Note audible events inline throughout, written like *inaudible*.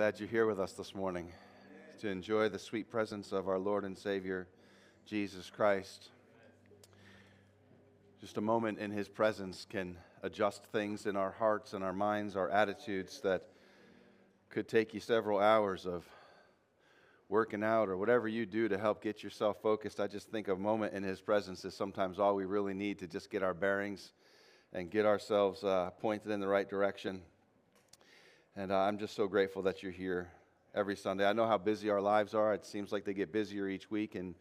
Glad you're here with us this morning to enjoy the sweet presence of our Lord and Savior, Jesus Christ. Just a moment in His presence can adjust things in our hearts and our minds, our attitudes that could take you several hours of working out or whatever you do to help get yourself focused. I just think a moment in His presence is sometimes all we really need to just get our bearings and get ourselves uh, pointed in the right direction. And uh, I'm just so grateful that you're here every Sunday. I know how busy our lives are. It seems like they get busier each week. And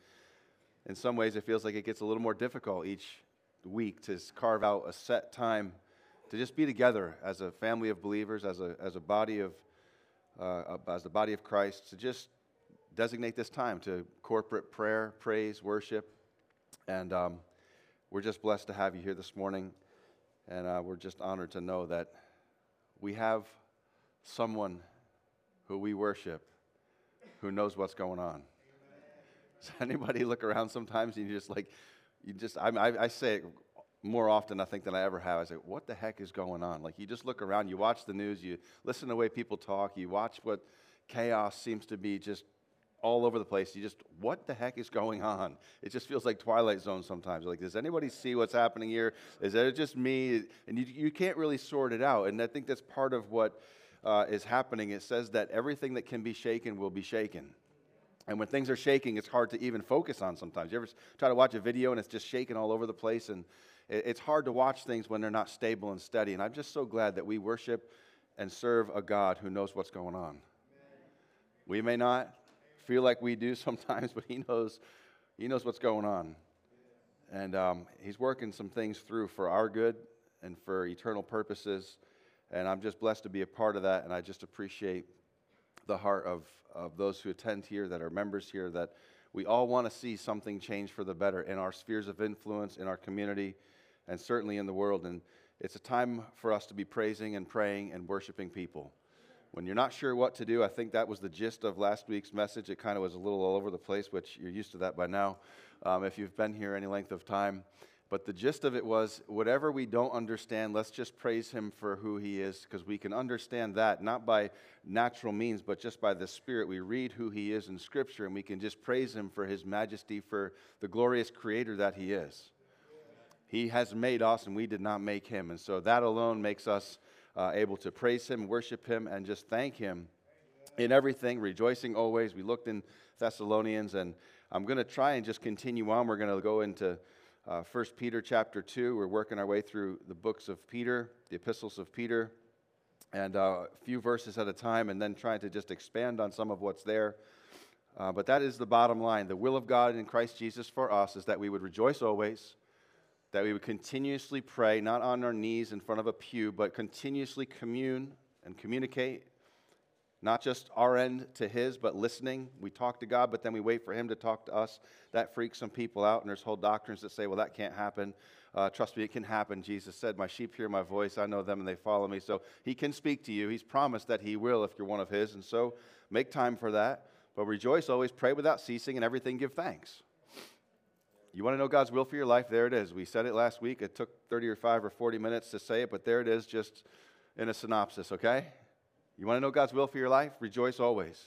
in some ways, it feels like it gets a little more difficult each week to carve out a set time to just be together as a family of believers, as a, as a body of, uh, as the body of Christ, to just designate this time to corporate prayer, praise, worship. And um, we're just blessed to have you here this morning. And uh, we're just honored to know that we have someone who we worship who knows what's going on. *laughs* Does anybody look around sometimes and you just like, you just, I, I, I say it more often, I think, than I ever have. I say, what the heck is going on? Like, you just look around, you watch the news, you listen to the way people talk, you watch what chaos seems to be just all over the place. You just, what the heck is going on? It just feels like Twilight Zone sometimes. Like, does anybody see what's happening here? Is it just me? And you, you can't really sort it out. And I think that's part of what uh, is happening. It says that everything that can be shaken will be shaken. And when things are shaking, it's hard to even focus on sometimes. You ever try to watch a video and it's just shaking all over the place? And it's hard to watch things when they're not stable and steady. And I'm just so glad that we worship and serve a God who knows what's going on. We may not feel like we do *laughs* sometimes, but He knows, he knows what's going on. And um, He's working some things through for our good and for eternal purposes. And I'm just blessed to be a part of that. And I just appreciate the heart of, of those who attend here, that are members here, that we all want to see something change for the better in our spheres of influence, in our community, and certainly in the world. And it's a time for us to be praising and praying and worshiping people. When you're not sure what to do, I think that was the gist of last week's message. It kind of was a little all over the place, which you're used to that by now um, if you've been here any length of time. But the gist of it was whatever we don't understand, let's just praise him for who he is, because we can understand that not by natural means, but just by the Spirit. We read who he is in Scripture, and we can just praise him for his majesty, for the glorious creator that he is. He has made us, and we did not make him. And so that alone makes us uh, able to praise him, worship him, and just thank him in everything, rejoicing always. We looked in Thessalonians, and I'm going to try and just continue on. We're going to go into uh, 1 Peter chapter 2. We're working our way through the books of Peter, the epistles of Peter, and uh, a few verses at a time, and then trying to just expand on some of what's there. Uh, but that is the bottom line. The will of God in Christ Jesus for us is that we would rejoice always, that we would continuously pray, not on our knees in front of a pew, but continuously commune and communicate not just our end to his, but listening. We talk to God, but then we wait for him to talk to us. That freaks some people out, and there's whole doctrines that say, well, that can't happen. Uh, trust me, it can happen. Jesus said, My sheep hear my voice. I know them, and they follow me. So he can speak to you. He's promised that he will if you're one of his. And so make time for that. But rejoice always, pray without ceasing, and everything give thanks. You want to know God's will for your life? There it is. We said it last week. It took 30 or 5 or 40 minutes to say it, but there it is, just in a synopsis, okay? You want to know God's will for your life? Rejoice always.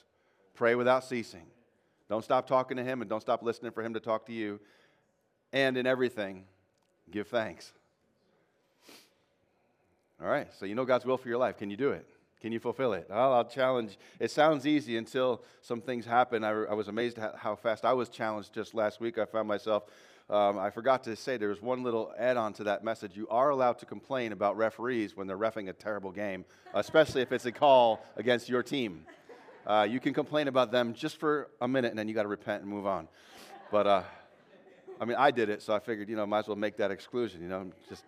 Pray without ceasing. Don't stop talking to Him and don't stop listening for Him to talk to you. And in everything, give thanks. All right, so you know God's will for your life. Can you do it? Can you fulfill it? Well, I'll challenge. It sounds easy until some things happen. I, I was amazed at how fast I was challenged just last week. I found myself um, I forgot to say there was one little add on to that message. You are allowed to complain about referees when they're refing a terrible game, especially if it's a call against your team. Uh, you can complain about them just for a minute and then you got to repent and move on. But, uh, I mean, I did it, so I figured, you know, might as well make that exclusion, you know, just.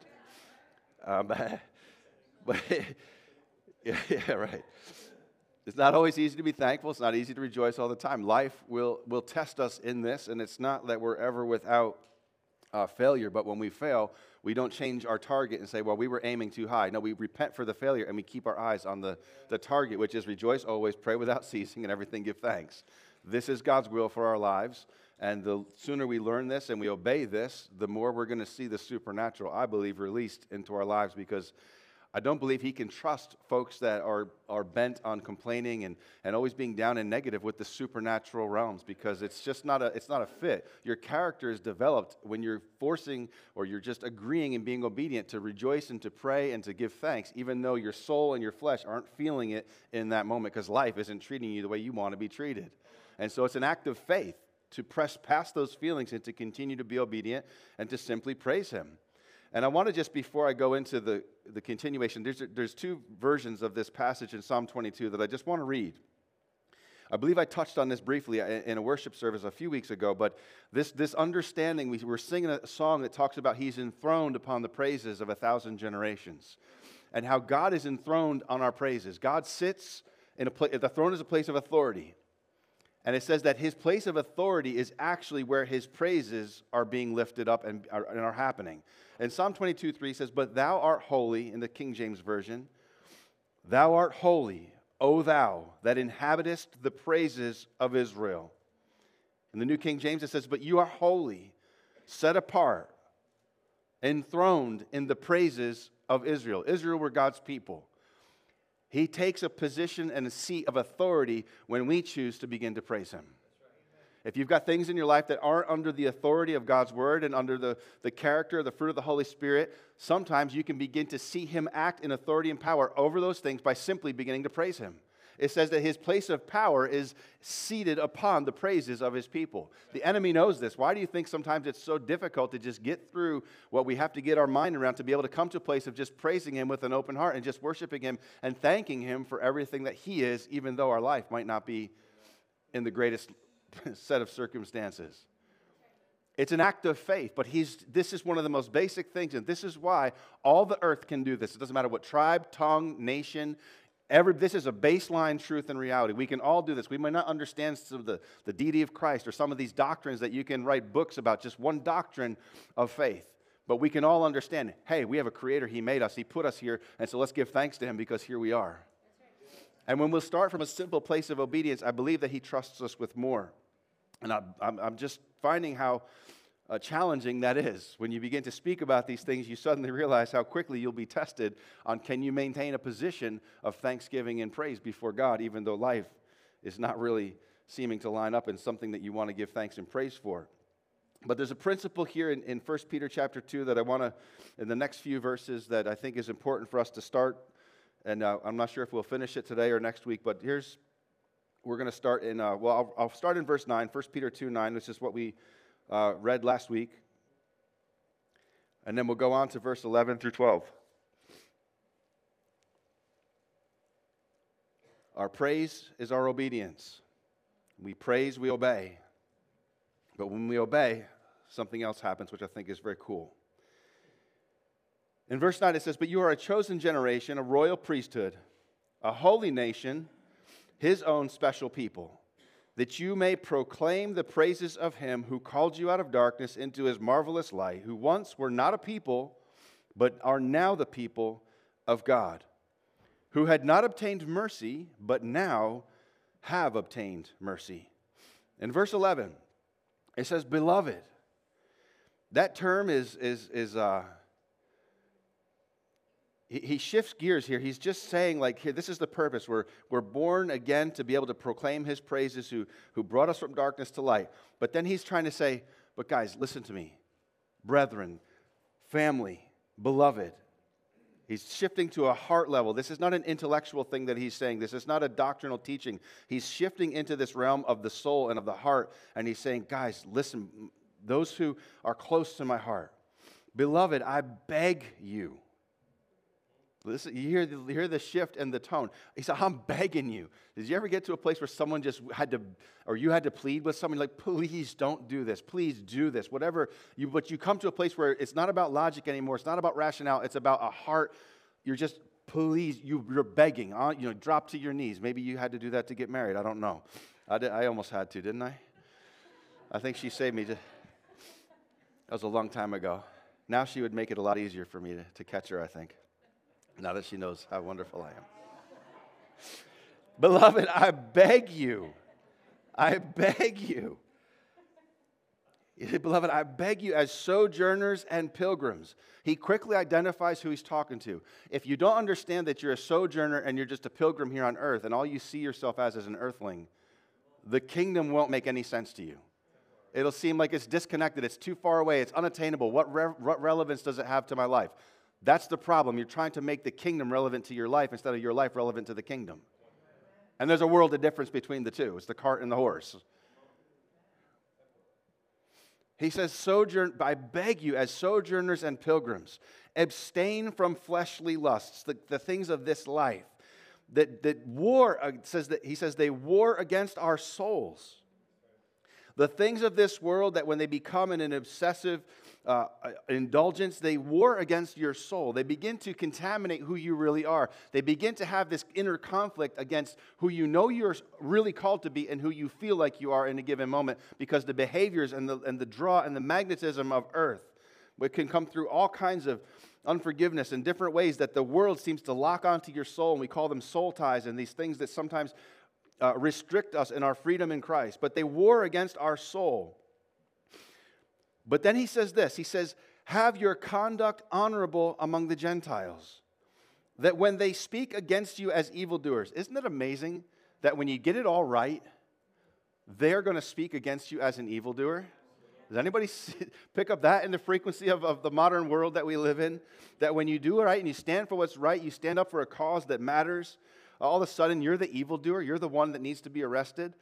Um, *laughs* but, *laughs* yeah, yeah, right. It's not always easy to be thankful. It's not easy to rejoice all the time. Life will, will test us in this, and it's not that we're ever without uh, failure, but when we fail, we don't change our target and say, well, we were aiming too high. No, we repent for the failure and we keep our eyes on the, the target, which is rejoice always, pray without *laughs* ceasing, and everything give thanks. This is God's will for our lives. And the sooner we learn this and we obey this, the more we're going to see the supernatural, I believe, released into our lives because I don't believe he can trust folks that are, are bent on complaining and, and always being down and negative with the supernatural realms because it's just not a, it's not a fit. Your character is developed when you're forcing or you're just agreeing and being obedient to rejoice and to pray and to give thanks, even though your soul and your flesh aren't feeling it in that moment because life isn't treating you the way you want to be treated. And so it's an act of faith to press past those feelings and to continue to be obedient and to simply praise Him. And I want to just, before I go into the, the continuation, there's, there's two versions of this passage in Psalm 22 that I just want to read. I believe I touched on this briefly uh, in a worship service a few weeks ago, but this, this understanding, we were singing a song that talks about He's enthroned upon the praises of a thousand generations, and how God is enthroned on our praises. God sits in a place, the throne is a place of authority. And it says that his place of authority is actually where his praises are being lifted up and are, and are happening. And Psalm 22 3 says, But thou art holy, in the King James Version, thou art holy, O thou that inhabitest the praises of Israel. In the New King James, it says, But you are holy, set apart, enthroned in the praises of Israel. Israel were God's people. He takes a position and a seat of authority when we choose to begin to praise Him. If you've got things in your life that aren't under the authority of God's word and under the, the character, of the fruit of the Holy Spirit, sometimes you can begin to see Him act in authority and power over those things by simply beginning to praise Him. It says that His place of power is seated upon the praises of His people. The enemy knows this. Why do you think sometimes it's so difficult to just get through what we have to get our mind around to be able to come to a place of just praising Him with an open heart and just worshiping Him and thanking Him for everything that He is, even though our life might not be in the greatest *laughs* set of circumstances. It's an act of faith, but he's, this is one of the most basic things, and this is why all the earth can do this. It doesn't matter what tribe, tongue, nation, every, this is a baseline truth and reality. We can all do this. We might not understand some of the, the deity of Christ or some of these doctrines that you can write books about, just one doctrine of faith. But we can all understand hey, we have a creator. He made us, He put us here, and so let's give thanks to Him because here we are. And when we'll start from a simple place of obedience, I believe that He trusts us with more. And I'm, I'm just finding how uh, challenging that is. When you begin to speak about these things, you suddenly realize how quickly you'll be tested on can you maintain a position of thanksgiving and praise before God, even though life is not really seeming to line up in something that you want to give thanks and praise for. But there's a principle here in, in 1 Peter chapter 2 that I want to, in the next few verses, that I think is important for us to start. And uh, I'm not sure if we'll finish it today or next week, but here's we're going to start in, uh, well, I'll, I'll, start in verse 9, 1 Peter 2 9, which is what we uh, read last week. And then we'll go on to verse 11 through 12. Our praise is our obedience. We praise, we obey. But when we obey, something else happens, which I think is very cool. In verse 9, it says, But you are a chosen generation, a royal priesthood, a holy nation his own special people, that you may proclaim the praises of him who called you out of darkness into his marvelous light, who once were not a people, but are now the people of God, who had not obtained mercy, but now have obtained mercy. In verse 11, it says, Beloved. That term is, is, is uh, he shifts gears here. He's just saying, like, here, this is the purpose. We're, we're born again to be able to proclaim his praises, who, who brought us from darkness to light. But then he's trying to say, but guys, listen to me. Brethren, family, beloved. He's shifting to a heart level. This is not an intellectual thing that he's saying. This is not a doctrinal teaching. He's shifting into this realm of the soul and of the heart. And he's saying, guys, listen, those who are close to my heart, beloved, I beg you Listen, you hear, the, you hear the shift and the tone. He said, I'm begging you. Did you ever get to a place where someone just had to, or you had to plead with someone, like, please don't do this. Please do this. Whatever. You, but you come to a place where it's not about logic anymore. It's not about rationale. It's about a heart. You're just, please, you, you're begging. Uh, you know, drop to your knees. Maybe you had to do that to get married. I don't know. I, did, I almost had to, didn't I? I think she saved me. That was a long time ago. Now she would make it a lot easier for me to, to catch her, I think now that she knows how wonderful I am. Beloved, I beg you, I beg you. Beloved, I beg you, as sojourners and pilgrims, he quickly identifies who he's talking to. If you don't understand that you're a sojourner and you're just a pilgrim here on earth, and all you see yourself as is an earthling, the kingdom won't make any sense to you. It'll seem like it's disconnected, it's too far away, it's unattainable. What, re- what relevance does it have to my life? That's the problem. You're trying to make the kingdom relevant to your life instead of your life relevant to the kingdom. And there's a world of difference between the two. It's the cart and the horse. He says, Sojourn, I beg you, as sojourners and pilgrims, abstain from fleshly lusts, the, the things of this life. That, that war, uh, says that, he says, they war against our souls. The things of this world that when they become in an obsessive uh, indulgence, they war against your soul. They begin to contaminate who you really are. They begin to have this inner conflict against who you know you're really called to be and who you feel like you are in a given moment because the behaviors and the, and the draw and the magnetism of earth it can come through all kinds of unforgiveness in different ways that the world seems to lock onto your soul and we call them soul ties and these things that sometimes uh, restrict us in our freedom in christ but they war against our soul but then he says this He says, Have your conduct honorable among the Gentiles, that when they speak against you as evildoers, isn't it amazing that when you get it all right, they're going to speak against you as an evildoer? Does anybody *laughs* see, pick up that in the frequency of, of the modern world that we live in? That when you do it right and you stand for what's right, you stand up for a cause that matters, all of a sudden you're the evildoer, you're the one that needs to be arrested.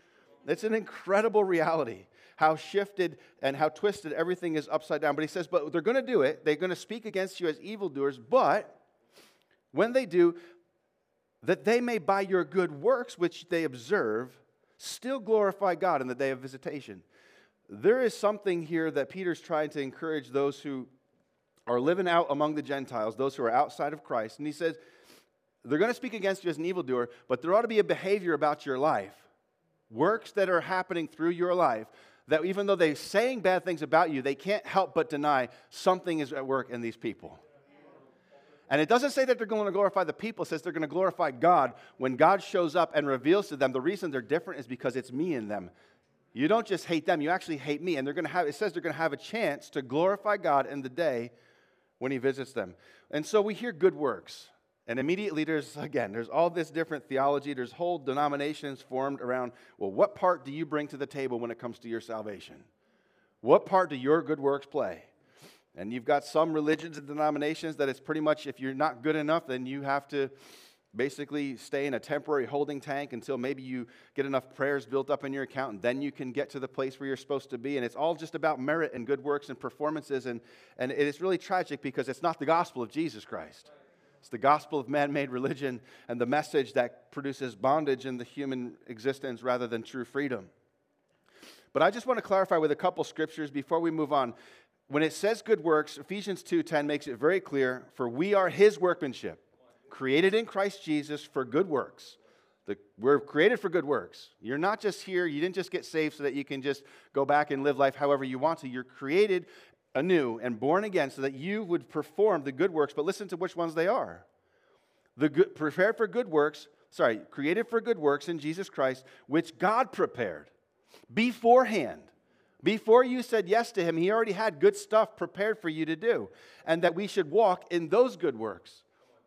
It's an incredible reality how shifted and how twisted everything is upside down. But he says, but they're going to do it. They're going to speak against you as evildoers, but when they do, that they may by your good works which they observe still glorify God in the day of visitation. There is something here that Peter's trying to encourage those who are living out among the Gentiles, those who are outside of Christ. And he says, they're going to speak against you as an evildoer, but there ought to be a behavior about your life, works that are happening through your life that even though they're saying bad things about you, they can't help but deny something is at work in these people. And it doesn't say that they're going to glorify the people, it says they're going to glorify God when God shows up and reveals to them the reason they're different is because it's me in them. You don't just hate them, you actually hate me. And they're going to have, it says they're going to have a chance to glorify God in the day when He visits them. And so we hear good works. And immediately there's, again, there's all this different theology. There's whole denominations formed around, well, what part do you bring to the table when it comes to your salvation? What part do your good works play? And you've got some religions and denominations that it's pretty much if you're not good enough, then you have to basically stay in a temporary holding tank until maybe you get enough prayers built up in your account and then you can get to the place where you're supposed to be and it's all just about merit and good works and performances and, and it is really tragic because it's not the gospel of jesus christ it's the gospel of man made religion and the message that produces bondage in the human existence rather than true freedom. But I just want to clarify with a couple scriptures before we move on. When it says good works, Ephesians 2:10 makes it very clear, for we are his workmanship, created in Christ Jesus for good works. The, we're created for good works. You're not just here, you didn't just get saved so that you can just go back and live life however you want to. You're created anew and born again so that you would perform the good works, but listen to which ones they are. The good, prepared for good works, sorry, created for good works in Jesus Christ, which God prepared beforehand. Before you said yes to him, he already had good stuff prepared for you to do, and that we should walk in those good works.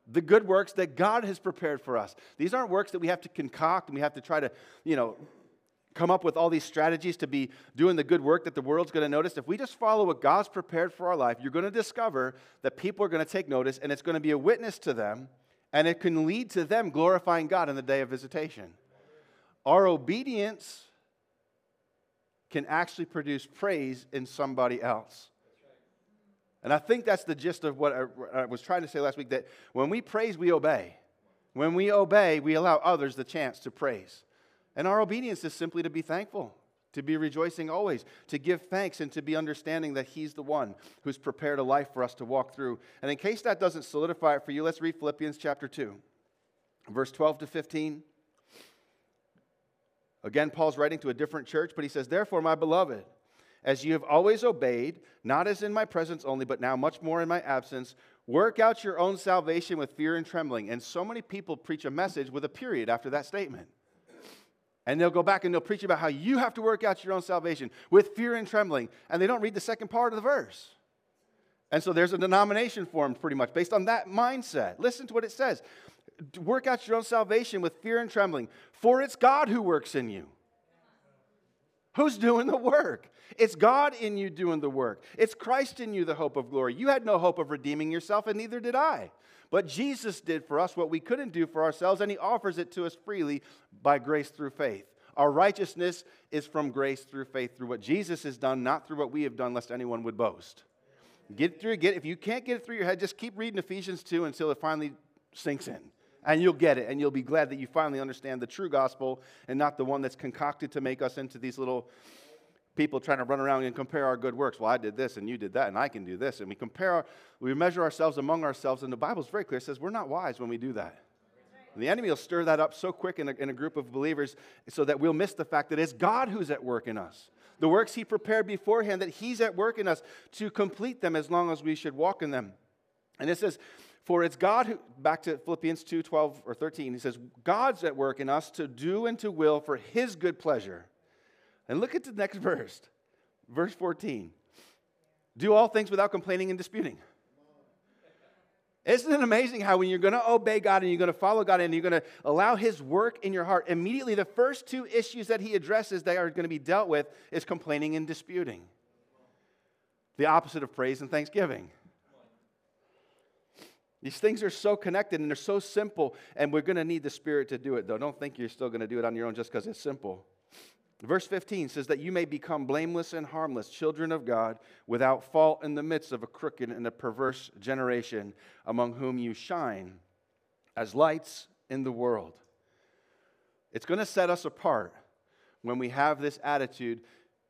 The good works that God has prepared for us. These aren't works that we have to concoct and we have to try to, you know, come up with all these strategies to be doing the good work that the world's going to notice. If we just follow what God's prepared for our life, you're going to discover that people are going to take notice and it's going to be a witness to them and it can lead to them glorifying God in the day of visitation. Our obedience can actually produce praise in somebody else. And I think that's the gist of what I was trying to say last week that when we praise, we obey. When we obey, we allow others the chance to praise. And our obedience is simply to be thankful, to be rejoicing always, to give thanks, and to be understanding that He's the one who's prepared a life for us to walk through. And in case that doesn't solidify it for you, let's read Philippians chapter 2, verse 12 to 15. Again, Paul's writing to a different church, but he says, Therefore, my beloved, as you have always obeyed, not as in my presence only, but now much more in my absence, work out your own salvation with fear and trembling. And so many people preach a message with a period after that statement. And they'll go back and they'll preach about how you have to work out your own salvation with fear and trembling. And they don't read the second part of the verse. And so there's a denomination formed pretty much based on that mindset. Listen to what it says work out your own salvation with fear and trembling, for it's God who works in you. Who's doing the work? It's God in you doing the work. It's Christ in you, the hope of glory. You had no hope of redeeming yourself, and neither did I. But Jesus did for us what we couldn't do for ourselves, and He offers it to us freely by grace through faith. Our righteousness is from grace through faith, through what Jesus has done, not through what we have done, lest anyone would boast. Get through, get if you can't get it through your head, just keep reading Ephesians 2 until it finally sinks in. And you'll get it, and you'll be glad that you finally understand the true gospel and not the one that's concocted to make us into these little people trying to run around and compare our good works. Well, I did this and you did that and I can do this. And we compare, we measure ourselves among ourselves. And the Bible's very clear. It says we're not wise when we do that. And the enemy will stir that up so quick in a, in a group of believers so that we'll miss the fact that it's God who's at work in us. The works he prepared beforehand, that he's at work in us to complete them as long as we should walk in them. And it says, for it's God who, back to Philippians 2 12 or 13, he says, God's at work in us to do and to will for his good pleasure. And look at the next *laughs* verse, verse 14. Do all things without complaining and disputing. Isn't it amazing how when you're going to obey God and you're going to follow God and you're going to allow His work in your heart, immediately the first two issues that He addresses that are going to be dealt with is complaining and disputing. The opposite of praise and thanksgiving. These things are so connected and they're so simple, and we're going to need the Spirit to do it, though. Don't think you're still going to do it on your own just because it's simple. Verse 15 says that you may become blameless and harmless, children of God, without fault in the midst of a crooked and a perverse generation, among whom you shine as lights in the world. It's going to set us apart when we have this attitude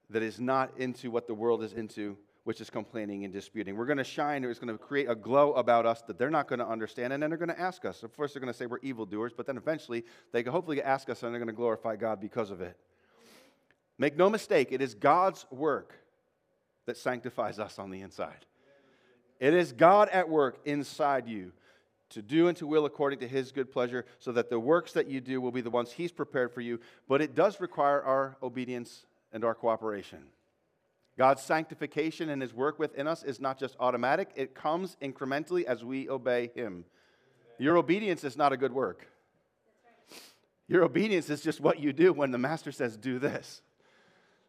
that is not into what the world is into, which is complaining and disputing. We're going to shine, it's going to create a glow about us that they're not going to understand, and then they're going to ask us. Of course, they're going to say we're evildoers, but then eventually they hopefully ask us and they're going to glorify God because of it. Make no mistake, it is God's work that sanctifies us on the inside. It is God at work inside you to do and to will according to his good pleasure, so that the works that you do will be the ones he's prepared for you. But it does require our obedience and our cooperation. God's sanctification and his work within us is not just automatic, it comes incrementally as we obey him. Your obedience is not a good work. Your obedience is just what you do when the master says, Do this.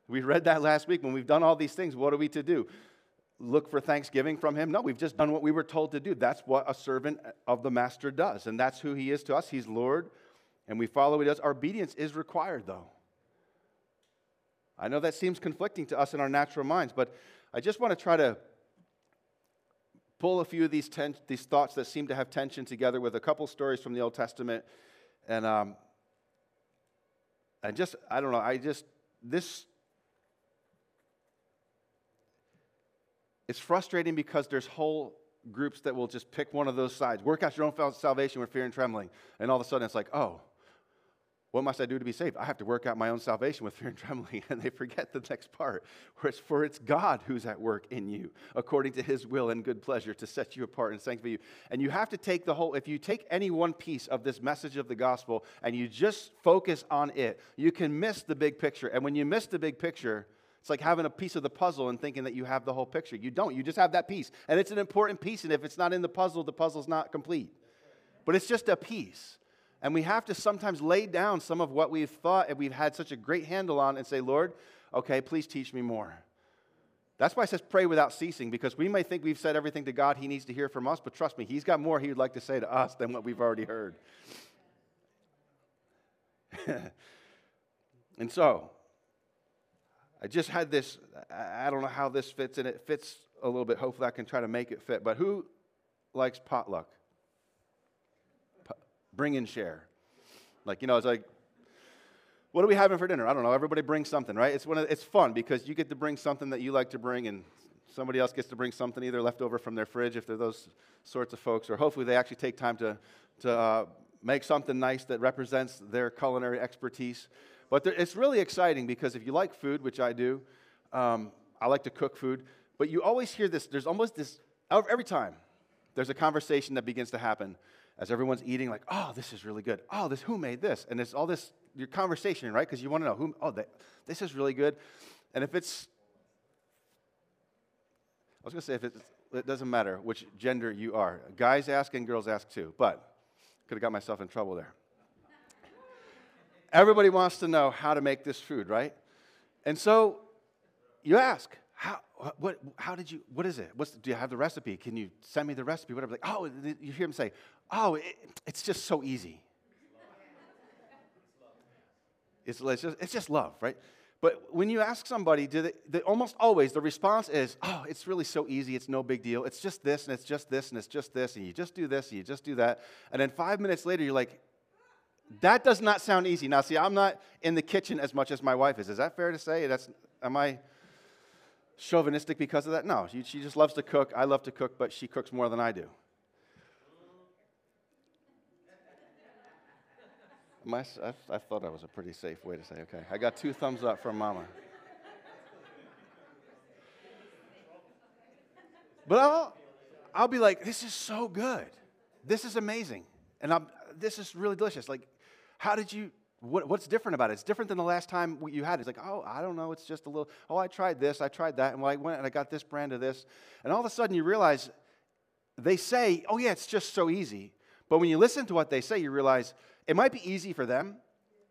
We read that last week. When we've done all these things, what are we to do? Look for thanksgiving from him? No, we've just done what we were told to do. That's what a servant of the master does. And that's who he is to us. He's Lord, and we follow what he does. Our obedience is required, though. I know that seems conflicting to us in our natural minds, but I just want to try to pull a few of these, ten- these thoughts that seem to have tension together with a couple stories from the Old Testament. And, um, and just, I don't know, I just, this it's frustrating because there's whole groups that will just pick one of those sides. Work out your own salvation with fear and trembling. And all of a sudden it's like, oh, what must I do to be saved? I have to work out my own salvation with fear and *laughs* trembling. And they forget the next part, where it's for it's God who's at work in you, according to his will and good pleasure to set you apart and sanctify you. And you have to take the whole, if you take any one piece of this message of the gospel and you just focus on it, you can miss the big picture. And when you miss the big picture, it's like having a piece of the puzzle and thinking that you have the whole picture. You don't. You just have that piece. And it's an important piece. And if it's not in the puzzle, the puzzle's not complete. But it's just a piece. And we have to sometimes lay down some of what we've thought and we've had such a great handle on and say, Lord, okay, please teach me more. That's why it says pray without ceasing, because we may think we've said everything to God he needs to hear from us, but trust me, he's got more he would like to say to us than what we've already heard. *laughs* and so, I just had this, I don't know how this fits, and it fits a little bit. Hopefully, I can try to make it fit. But who likes potluck? bring and share. Like, you know, it's like, what are we having for dinner? I don't know. Everybody brings something, right? It's, one of, it's fun because you get to bring something that you like to bring, and somebody else gets to bring something either left over from their fridge if they're those sorts of folks, or hopefully they actually take time to, to uh, make something nice that represents their culinary expertise. But there, it's really exciting because if you like food, which I do, um, I like to cook food, but you always hear this, there's almost this, every time there's a conversation that begins to happen as everyone's eating, like, oh, this is really good. Oh, this, who made this? And it's all this your conversation, right? Because you want to know who, oh, they, this is really good. And if it's, I was going to say, if it's, it doesn't matter which gender you are. Guys ask and girls ask too, but could have got myself in trouble there. Everybody wants to know how to make this food, right? And so you ask, how, what, how did you, what is it? What's, do you have the recipe? Can you send me the recipe? Whatever. Like, oh, you hear him say, oh, it, it's just so easy. It's, it's, just, it's just love, right? But when you ask somebody, they, they, almost always the response is, oh, it's really so easy. It's no big deal. It's just this, and it's just this, and it's just this, and you just do this, and you just do that. And then five minutes later, you're like, that does not sound easy. Now, see, I'm not in the kitchen as much as my wife is. Is that fair to say? That's, am I chauvinistic because of that? No, she, she just loves to cook. I love to cook, but she cooks more than I do. My, I, I, thought that was a pretty safe way to say, okay. I got two thumbs up from Mama. But I'll, I'll be like, this is so good. This is amazing. And I'm, this is really delicious. Like, how did you, what, what's different about it? It's different than the last time you had it. It's like, oh, I don't know. It's just a little, oh, I tried this, I tried that. And when I went and I got this brand of this. And all of a sudden you realize they say, oh, yeah, it's just so easy. But when you listen to what they say, you realize it might be easy for them.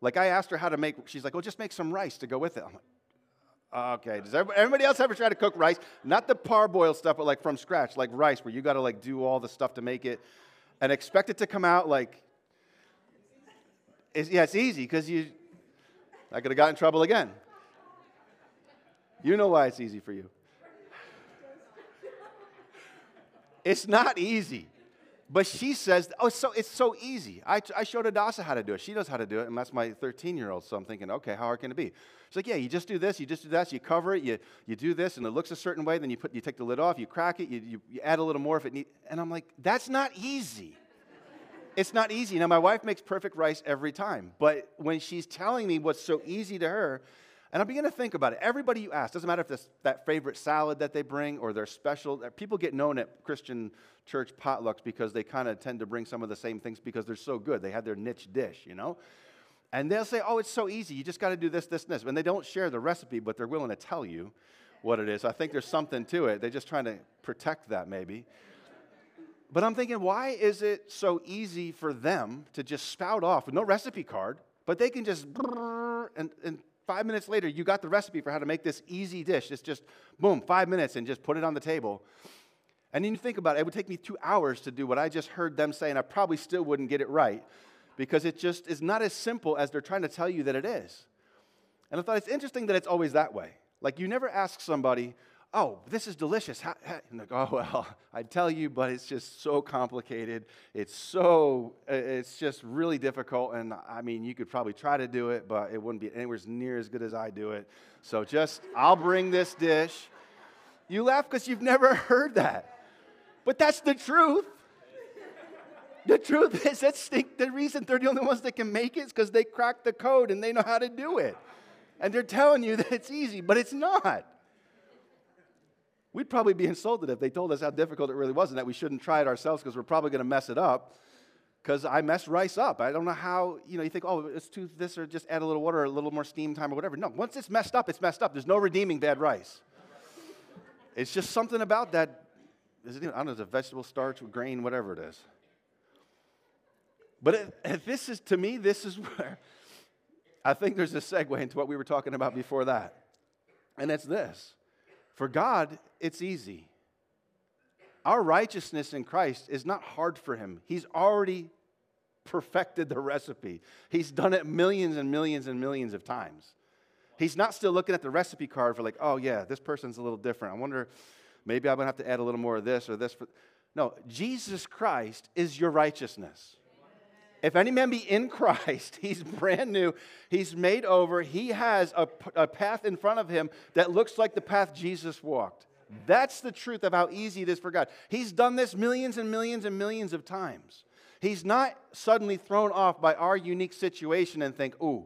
Like I asked her how to make, she's like, well, just make some rice to go with it. I'm like, okay. Does everybody else ever try to cook rice? Not the parboiled stuff, but like from scratch, like rice, where you got to like do all the stuff to make it and expect it to come out like, it's, yeah, it's easy because you, I could have got in trouble again. You know why it's easy for you. It's not easy. But she says, oh, so it's so easy. I, I showed Adasa how to do it. She knows how to do it, and that's my 13 year old. So I'm thinking, okay, how hard can it be? She's like, yeah, you just do this, you just do that, so you cover it, you, you do this, and it looks a certain way, then you, put, you take the lid off, you crack it, you, you, you add a little more if it needs. And I'm like, that's not easy. It's not easy. Now, my wife makes perfect rice every time, but when she's telling me what's so easy to her, and I begin to think about it. Everybody you ask, doesn't matter if it's that favorite salad that they bring or their special, uh, people get known at Christian church potlucks because they kind of tend to bring some of the same things because they're so good. They have their niche dish, you know? And they'll say, oh, it's so easy. You just got to do this, this, and this. And they don't share the recipe, but they're willing to tell you what it is. I think there's something to it. They're just trying to protect that, maybe. But I'm thinking, why is it so easy for them to just spout off with no recipe card, but they can just, and, and five minutes later, you got the recipe for how to make this easy dish. It's just, boom, five minutes and just put it on the table. And then you think about it, it would take me two hours to do what I just heard them say, and I probably still wouldn't get it right because it just is not as simple as they're trying to tell you that it is. And I thought it's interesting that it's always that way. Like you never ask somebody, oh, this is delicious. How, how? like, oh, well, *laughs* I tell you, but it's just so complicated. It's so, it's just really difficult. And I mean, you could probably try to do it, but it wouldn't be anywhere near as good as I do it. So just, I'll bring this dish. You laugh because you've never *laughs* heard that. But that's the truth. The truth *laughs* is, that's the, the reason they're the only ones that can make it is because they cracked the code and they know how to do it. And they're telling you that it's easy, but it's not. We'd probably be insulted if they told us how difficult it really was and that we shouldn't try it ourselves because we're probably going to mess it up. Because I mess rice up. I don't know how, you know, you think, oh, it's too this or just add a little water or a little more steam time or whatever. No, once it's messed up, it's messed up. There's no redeeming bad rice. It's just something about that is it even, I don't know, it's a vegetable starch, grain, whatever it is. But if this is, to me, this is *laughs* where I think there's a segue into what we were talking about before that. And it's this For God, it's easy. Our righteousness in Christ is not hard for Him, He's already perfected the recipe. He's done it millions and millions and millions of times. He's not still looking at the recipe card for, like, oh, yeah, this person's a little different. I wonder Maybe I'm going to have to add a little more of this or this. No, Jesus Christ is your righteousness. If any man be in Christ, *laughs* he's brand new. He's made over. He has a, a, path in front of him that looks like the path Jesus walked. That's the truth of how easy it is for God. He's done this millions and millions and millions of times. He's not suddenly thrown off by our unique situation and think, ooh,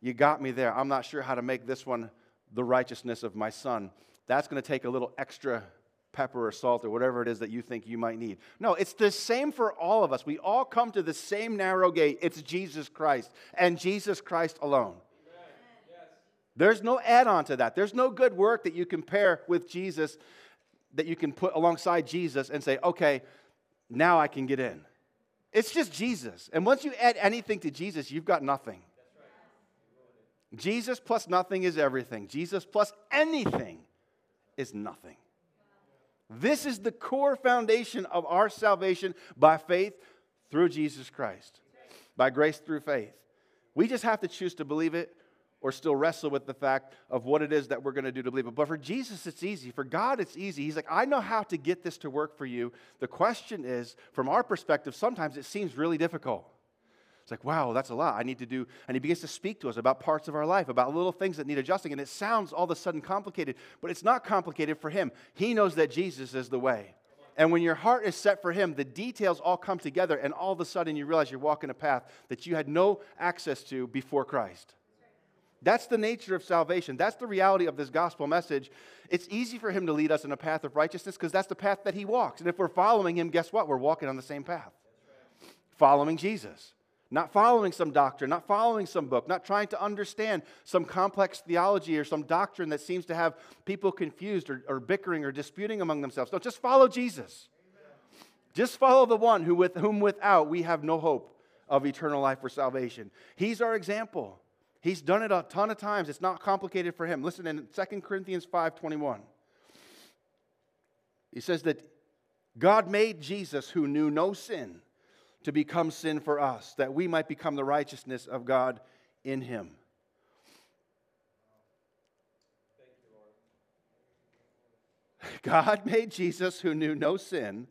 you got me there. I'm not sure how to make this one the righteousness of my son that's going to take a little extra pepper or salt or whatever it is that you think you might need. No, it's the same for all of us. We all come to the same narrow gate. It's Jesus Christ and Jesus Christ alone. There's no add on to that. There's no good work that you compare with Jesus that you can put alongside Jesus and say, okay, now I can get in. It's just Jesus. And once you add anything to Jesus, you've got nothing. Jesus plus nothing is everything. Jesus plus anything is nothing. This is the core foundation of our salvation by faith through Jesus Christ, by grace through faith. We just have to choose to believe it or still wrestle with the fact of what it is that we're going to do to believe it. But for Jesus, it's easy. For God, it's easy. He's like, I know how to get this to work for you. The question is, from our perspective, sometimes it seems really difficult. It's like, wow, that's a lot. I need to do, and he begins to speak to us about parts of our life, about little things that need adjusting. And it sounds all of a sudden complicated, but it's not complicated for him. He knows that Jesus is the way. And when your heart is set for Him, the details all come together, and all of a sudden you realize you're walking a path that you had no access to before Christ. That's the nature of salvation. That's the reality of this gospel message. It's easy for him to lead us in a path of righteousness because that's the path that he walks. And if we're following him, guess what? We're walking on the same path. Following Jesus. Not following some doctrine, not following some book, not trying to understand some complex theology or some doctrine that seems to have people confused or, or bickering or disputing among themselves. No, just follow Jesus. Just follow the one who with, whom without we have no hope of eternal life or salvation. He's our example. He's done it a ton of times. It's not complicated for him. Listen in 2 Corinthians 5:21. He says that God made Jesus who knew no sin to become sin for us, that we might become the righteousness of God in him. God made Jesus who knew no sin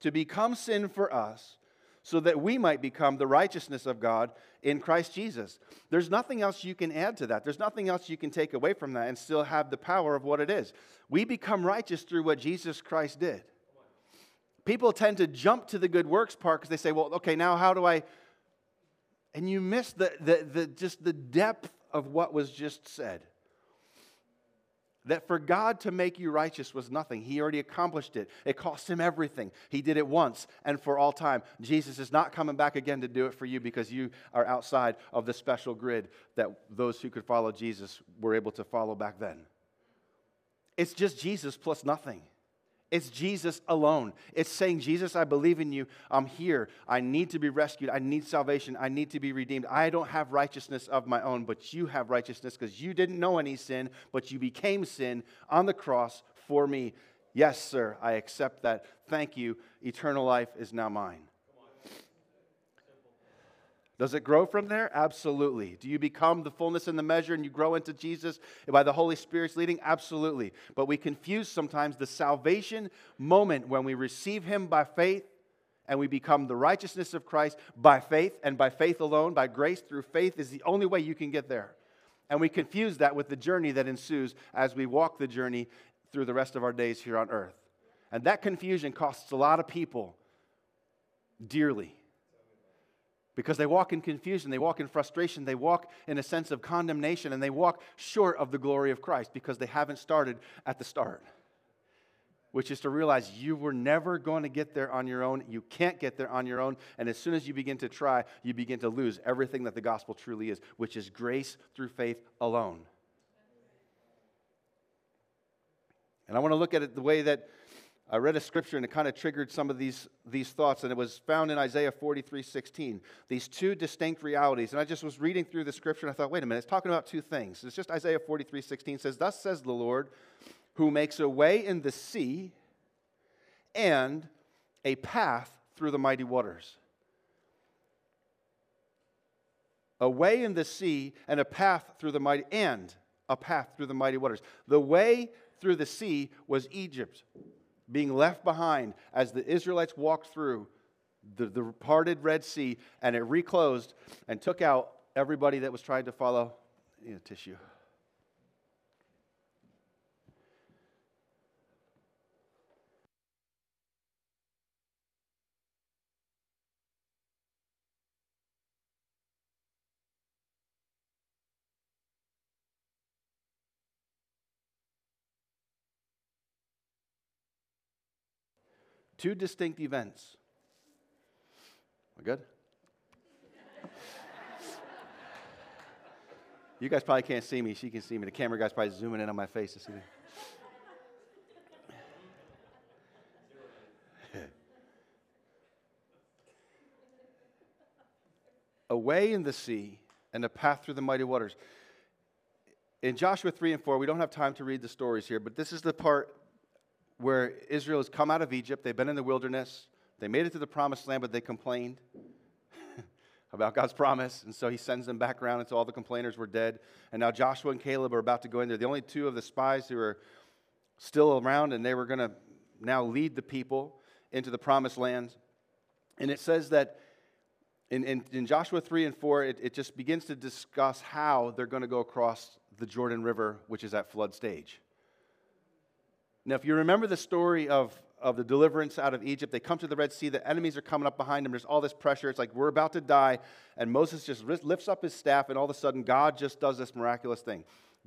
to become sin for us so that we might become the righteousness of God in Christ Jesus. There's nothing else you can add to that. There's nothing else you can take away from that and still have the power of what it is. We become righteous through what Jesus Christ did. People tend to jump to the good works part because they say, well, okay, now how do I. And you miss the, the, the, just the depth of what was just said that for God to make you righteous was nothing. He already accomplished it. It cost him everything. He did it once and for all time. Jesus is not coming back again to do it for you because you are outside of the special grid that those who could follow Jesus were able to follow back then. It's just Jesus plus nothing. It's Jesus alone. It's saying, Jesus, I believe in you. I'm here. I need to be rescued. I need salvation. I need to be redeemed. I don't have righteousness of my own, but you have righteousness because you didn't know any sin, but you became sin on the cross for me. Yes, sir, I accept that. Thank you. Eternal life is now mine. Does it grow from there? Absolutely. Do you become the fullness and the measure and you grow into Jesus by the Holy Spirit's leading? Absolutely. But we confuse sometimes the salvation moment when we receive Him by faith and we become the righteousness of Christ by faith and by faith alone, by grace through faith, is the only way you can get there. And we confuse that with the journey that ensues as we walk the journey through the rest of our days here on earth. And that confusion costs a lot of people dearly because they walk in confusion, they walk in frustration, they walk in a sense of condemnation, and they walk short of the glory of Christ because they haven't started at the start. Which is to realize you were never going to get there on your own. You can't get there on your own. And as soon as you begin to try, you begin to lose everything that the gospel truly is, which is grace through faith alone. And I want to look at it the way that I read a scripture and it kind of triggered some of these, these thoughts, and it was found in Isaiah 43 16. These two distinct realities. And I just was reading through the scripture and I thought, wait a minute, it's talking about two things. It's just Isaiah 43 16 says, Thus says the Lord, who makes a way in the sea and a path through the mighty waters. A way in the sea and a path through the mighty, and a path through the mighty waters. The way through the sea was Egypt being left behind as the Israelites walked through the, the parted Red Sea and it reclosed and took out everybody that was trying to follow you know, tissue. Two distinct events. We're good? you guys probably can't see me. She can see me. The camera guy's probably zooming in on my face to see me. *laughs* Away in the sea and a path through the mighty waters. In Joshua 3 and 4, we don't have time to read the stories here, but this is the part where Israel has come out of Egypt. They've been in the wilderness. They made it to the promised land, but they complained *laughs* about God's promise. And so he sends them back around until all the complainers were dead. And now Joshua and Caleb are about to go in there. The only two of the spies who are still around, and they were going to now lead the people into the promised land. And it says that in, in, in Joshua 3 and 4, it, it just begins to discuss how they're going to go across the Jordan River, which is at flood stage. Now, if you remember the story of, of the deliverance out of Egypt, they come to the Red Sea, the enemies are coming up behind them, there's all this pressure, it's like we're about to die, and Moses just lifts up his staff, and all of a sudden, God just does this miraculous thing.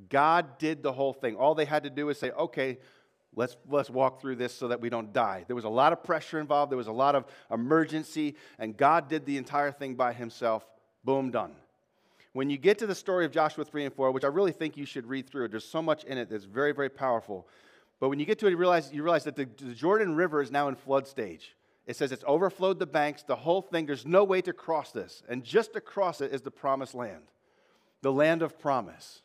God did the whole thing. All they had to do is say, okay, let's, let's walk through this so that we don't die. There was a lot of pressure involved, there was a lot of emergency, and God did the entire thing by himself. Boom, done. When you get to the story of Joshua 3 and 4, which I really think you should read through, there's so much in it that's very, very powerful. But when you get to it, you realize, you realize that the, the Jordan River is now in flood stage. It says it's overflowed the banks, the whole thing. There's no way to cross this. And just across it is the promised land, the land of promise.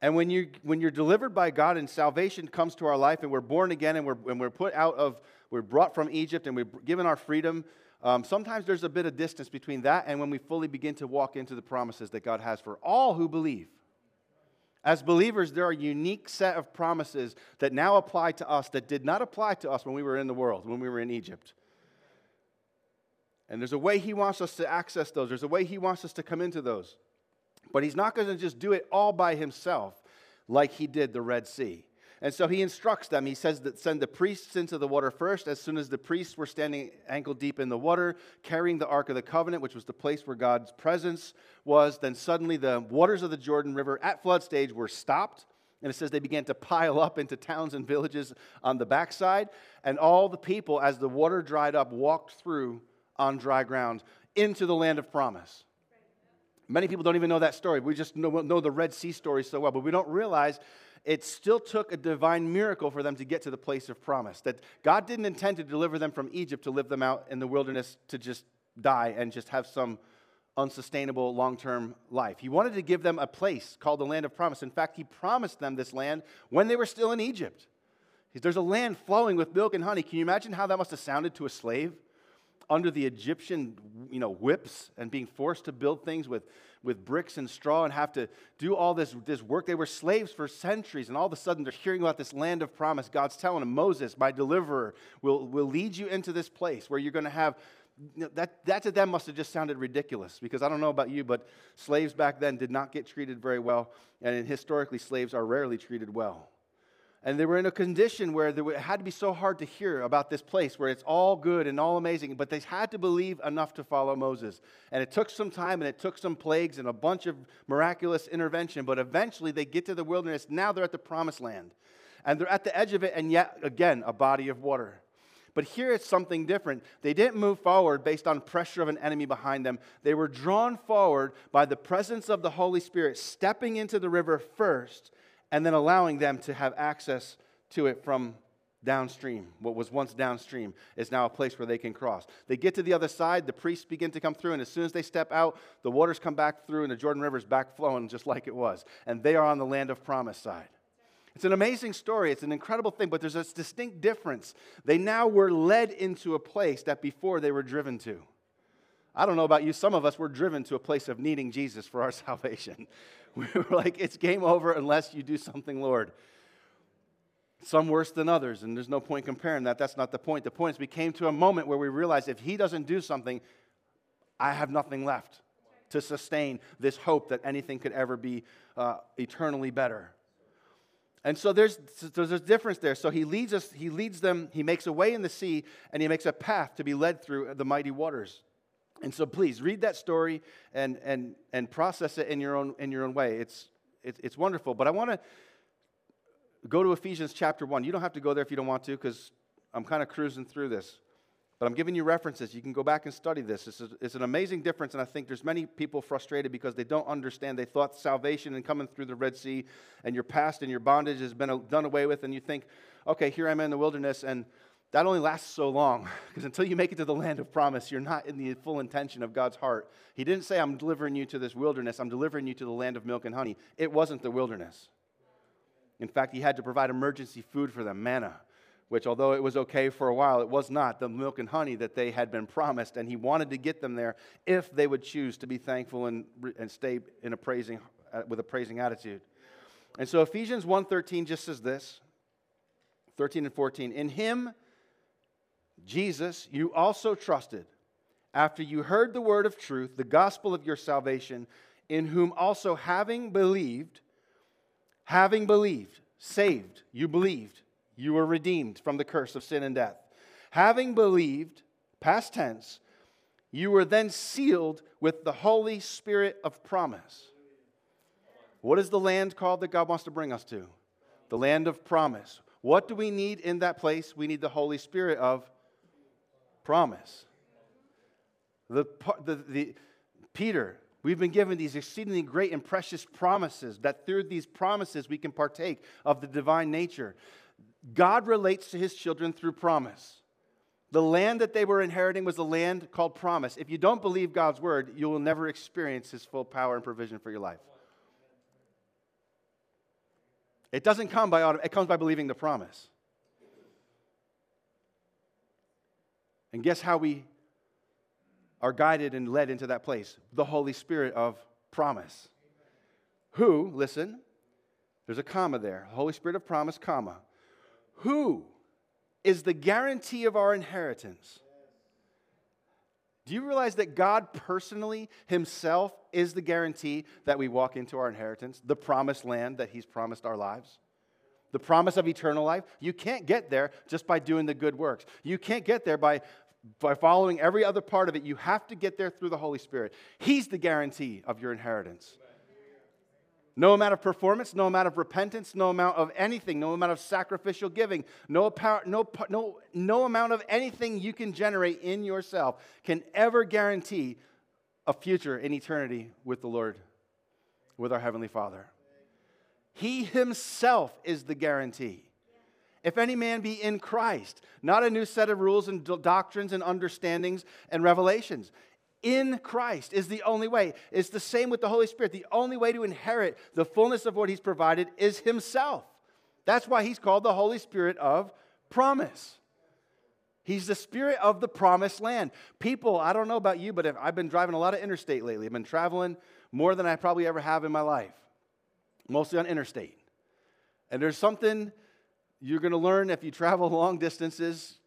And when, you, when you're delivered by God and salvation comes to our life and we're born again and we're, and we're put out of, we're brought from Egypt and we're given our freedom, um, sometimes there's a bit of distance between that and when we fully begin to walk into the promises that God has for all who believe. As believers, there are a unique set of promises that now apply to us that did not apply to us when we were in the world, when we were in Egypt. And there's a way He wants us to access those, there's a way He wants us to come into those. But He's not going to just do it all by Himself like He did the Red Sea. And so he instructs them. He says that send the priests into the water first. As soon as the priests were standing ankle deep in the water, carrying the Ark of the Covenant, which was the place where God's presence was, then suddenly the waters of the Jordan River at flood stage were stopped. And it says they began to pile up into towns and villages on the backside. And all the people, as the water dried up, walked through on dry ground into the land of promise. Many people don't even know that story. We just know, know the Red Sea story so well, but we don't realize it still took a divine miracle for them to get to the place of promise. That God didn't intend to deliver them from Egypt to live them out in the wilderness to just die and just have some unsustainable long term life. He wanted to give them a place called the land of promise. In fact, He promised them this land when they were still in Egypt. There's a land flowing with milk and honey. Can you imagine how that must have sounded to a slave? Under the Egyptian you know, whips and being forced to build things with, with bricks and straw and have to do all this, this work. They were slaves for centuries, and all of a sudden they're hearing about this land of promise. God's telling them, Moses, my deliverer, will, will lead you into this place where you're going to have. You know, that, that to them must have just sounded ridiculous because I don't know about you, but slaves back then did not get treated very well, and historically, slaves are rarely treated well. And they were in a condition where it had to be so hard to hear about this place where it's all good and all amazing, but they had to believe enough to follow Moses. And it took some time and it took some plagues and a bunch of miraculous intervention, but eventually they get to the wilderness. Now they're at the promised land. And they're at the edge of it, and yet again, a body of water. But here it's something different. They didn't move forward based on pressure of an enemy behind them. They were drawn forward by the presence of the Holy Spirit, stepping into the river first and then allowing them to have access to it from downstream. What was once downstream is now a place where they can cross. They get to the other side, the priests begin to come through, and as soon as they step out, the waters come back through, and the Jordan River is back flowing just like it was. And they are on the land of promise side. It's an amazing story. It's an incredible thing, but there's a distinct difference. They now were led into a place that before they were driven to. I don't know about you, some of us were driven to a place of needing Jesus for our *laughs* salvation. *laughs* We were like, it's game over unless you do something, Lord. Some worse than others, and there's no point comparing that. That's not the point. The point is, we came to a moment where we realized if He doesn't do something, I have nothing left to sustain this hope that anything could ever be uh, eternally better. And so there's, there's a difference there. So he leads us, he leads them, he makes a way in the sea, and he makes a path to be led through the mighty waters. And so please read that story and, and, and process it in your own, in your own way. It's, it's, it's wonderful. But I want to go to Ephesians chapter 1. You don't have to go there if you don't want to, because I'm kind of cruising through this. But I'm giving you references. You can go back and study this. This is, it's an amazing difference, and I think there's many people frustrated because they don't understand. They thought salvation and coming through the Red Sea and your past and your bondage has been done away with, and you think, okay, here I'm in the wilderness, and that only lasts so long because until you make it to the land of promise, you're not in the full intention of God's heart. He didn't say, I'm delivering you to this wilderness, I'm delivering you to the land of milk and honey. It wasn't the wilderness. In fact, He had to provide emergency food for them, manna which, although it was okay for a while, it was not the milk and honey that they had been promised. And he wanted to get them there if they would choose to be thankful and, and stay in a praising, uh, with a praising attitude. And so Ephesians 1.13 just says this, 13 and 14. In him, Jesus, you also trusted, after you heard the word of truth, the gospel of your salvation, in whom also having believed, having believed, saved, you believed, you were redeemed from the curse of sin and death. Having believed, past tense, you were then sealed with the Holy Spirit of promise. What is the land called that God wants to bring us to? The land of promise. What do we need in that place? We need the Holy Spirit of promise. The, the, the, Peter, we've been given these exceedingly great and precious promises that through these promises we can partake of the divine nature. God relates to his children through promise. The land that they were inheriting was a land called promise. If you don't believe God's word, you will never experience his full power and provision for your life. It doesn't come by it comes by believing the promise. And guess how we are guided and led into that place? The Holy Spirit of promise. Who, listen, there's a comma there. Holy Spirit of promise, comma who is the guarantee of our inheritance. Do you realize that God personally, Himself, is the guarantee that we walk into our inheritance, the promised land that He's promised our lives? The promise of eternal life? You can't get there just by doing the good works. You can't get there by, by following every other part of it. You have to get there through the Holy Spirit. He's the guarantee of your inheritance. No amount of performance, no amount of repentance, no amount of anything, no amount of sacrificial giving, no, power, no, no, no amount of anything you can generate in yourself can ever guarantee a future in eternity with the Lord, with our Heavenly Father. He Himself is the guarantee. If any man be in Christ, not a new set of rules and doctrines and understandings and revelations in Christ is the only way. It's the same with the Holy Spirit. The only way to inherit the fullness of what He's provided is Himself. That's why He's called the Holy Spirit of promise. He's the spirit of the promised land. People, I don't know about you, but I've been driving a lot of interstate lately. I've been traveling more than I probably ever have in my life, mostly on interstate. And there's something you're going to learn if you travel *laughs* long distances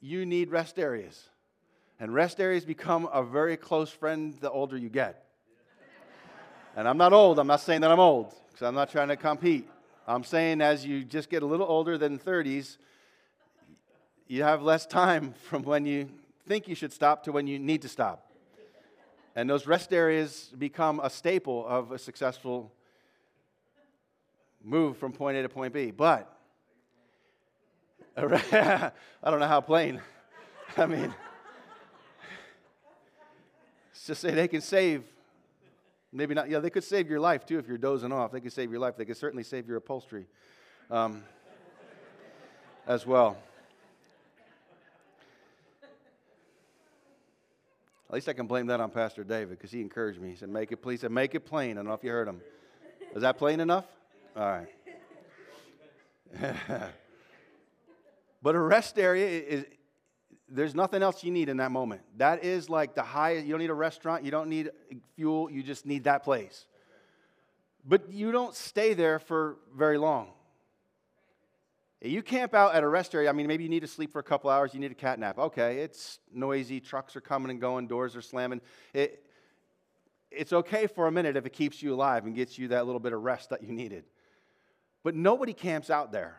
you need rest areas. And rest areas become a very close friend the older you get. *laughs* And I'm not old. I'm not saying that I'm old because I'm not trying to compete. I'm saying as you just get a little older than 30s, you have less time *laughs* from when you think you should stop to when you need to stop. And those rest areas become a staple of a successful move from point A to point B. But *laughs* I don't know how plain. *laughs* I mean, just say they can save, maybe not, yeah, they could save your life too if you're dozing off. They could save your life. They could certainly save your upholstery um, as well. At least I can blame that on Pastor David because he encouraged me. He said, Make it, please. Said, Make it plain. I don't know if you heard him. Is that plain enough? All right. *laughs* but a rest area is, there's nothing else you need in that moment. That is like the highest. You don't need a restaurant. You don't need fuel. You just need that place. But you don't stay there for very long. You camp out at a rest area. I mean, maybe you need to sleep for a couple hours. You need a cat nap. Okay, it's noisy. Trucks are coming and going. Doors are slamming. It, it's okay for a minute if it keeps you alive and gets you that little bit of rest that you needed. But nobody camps out there.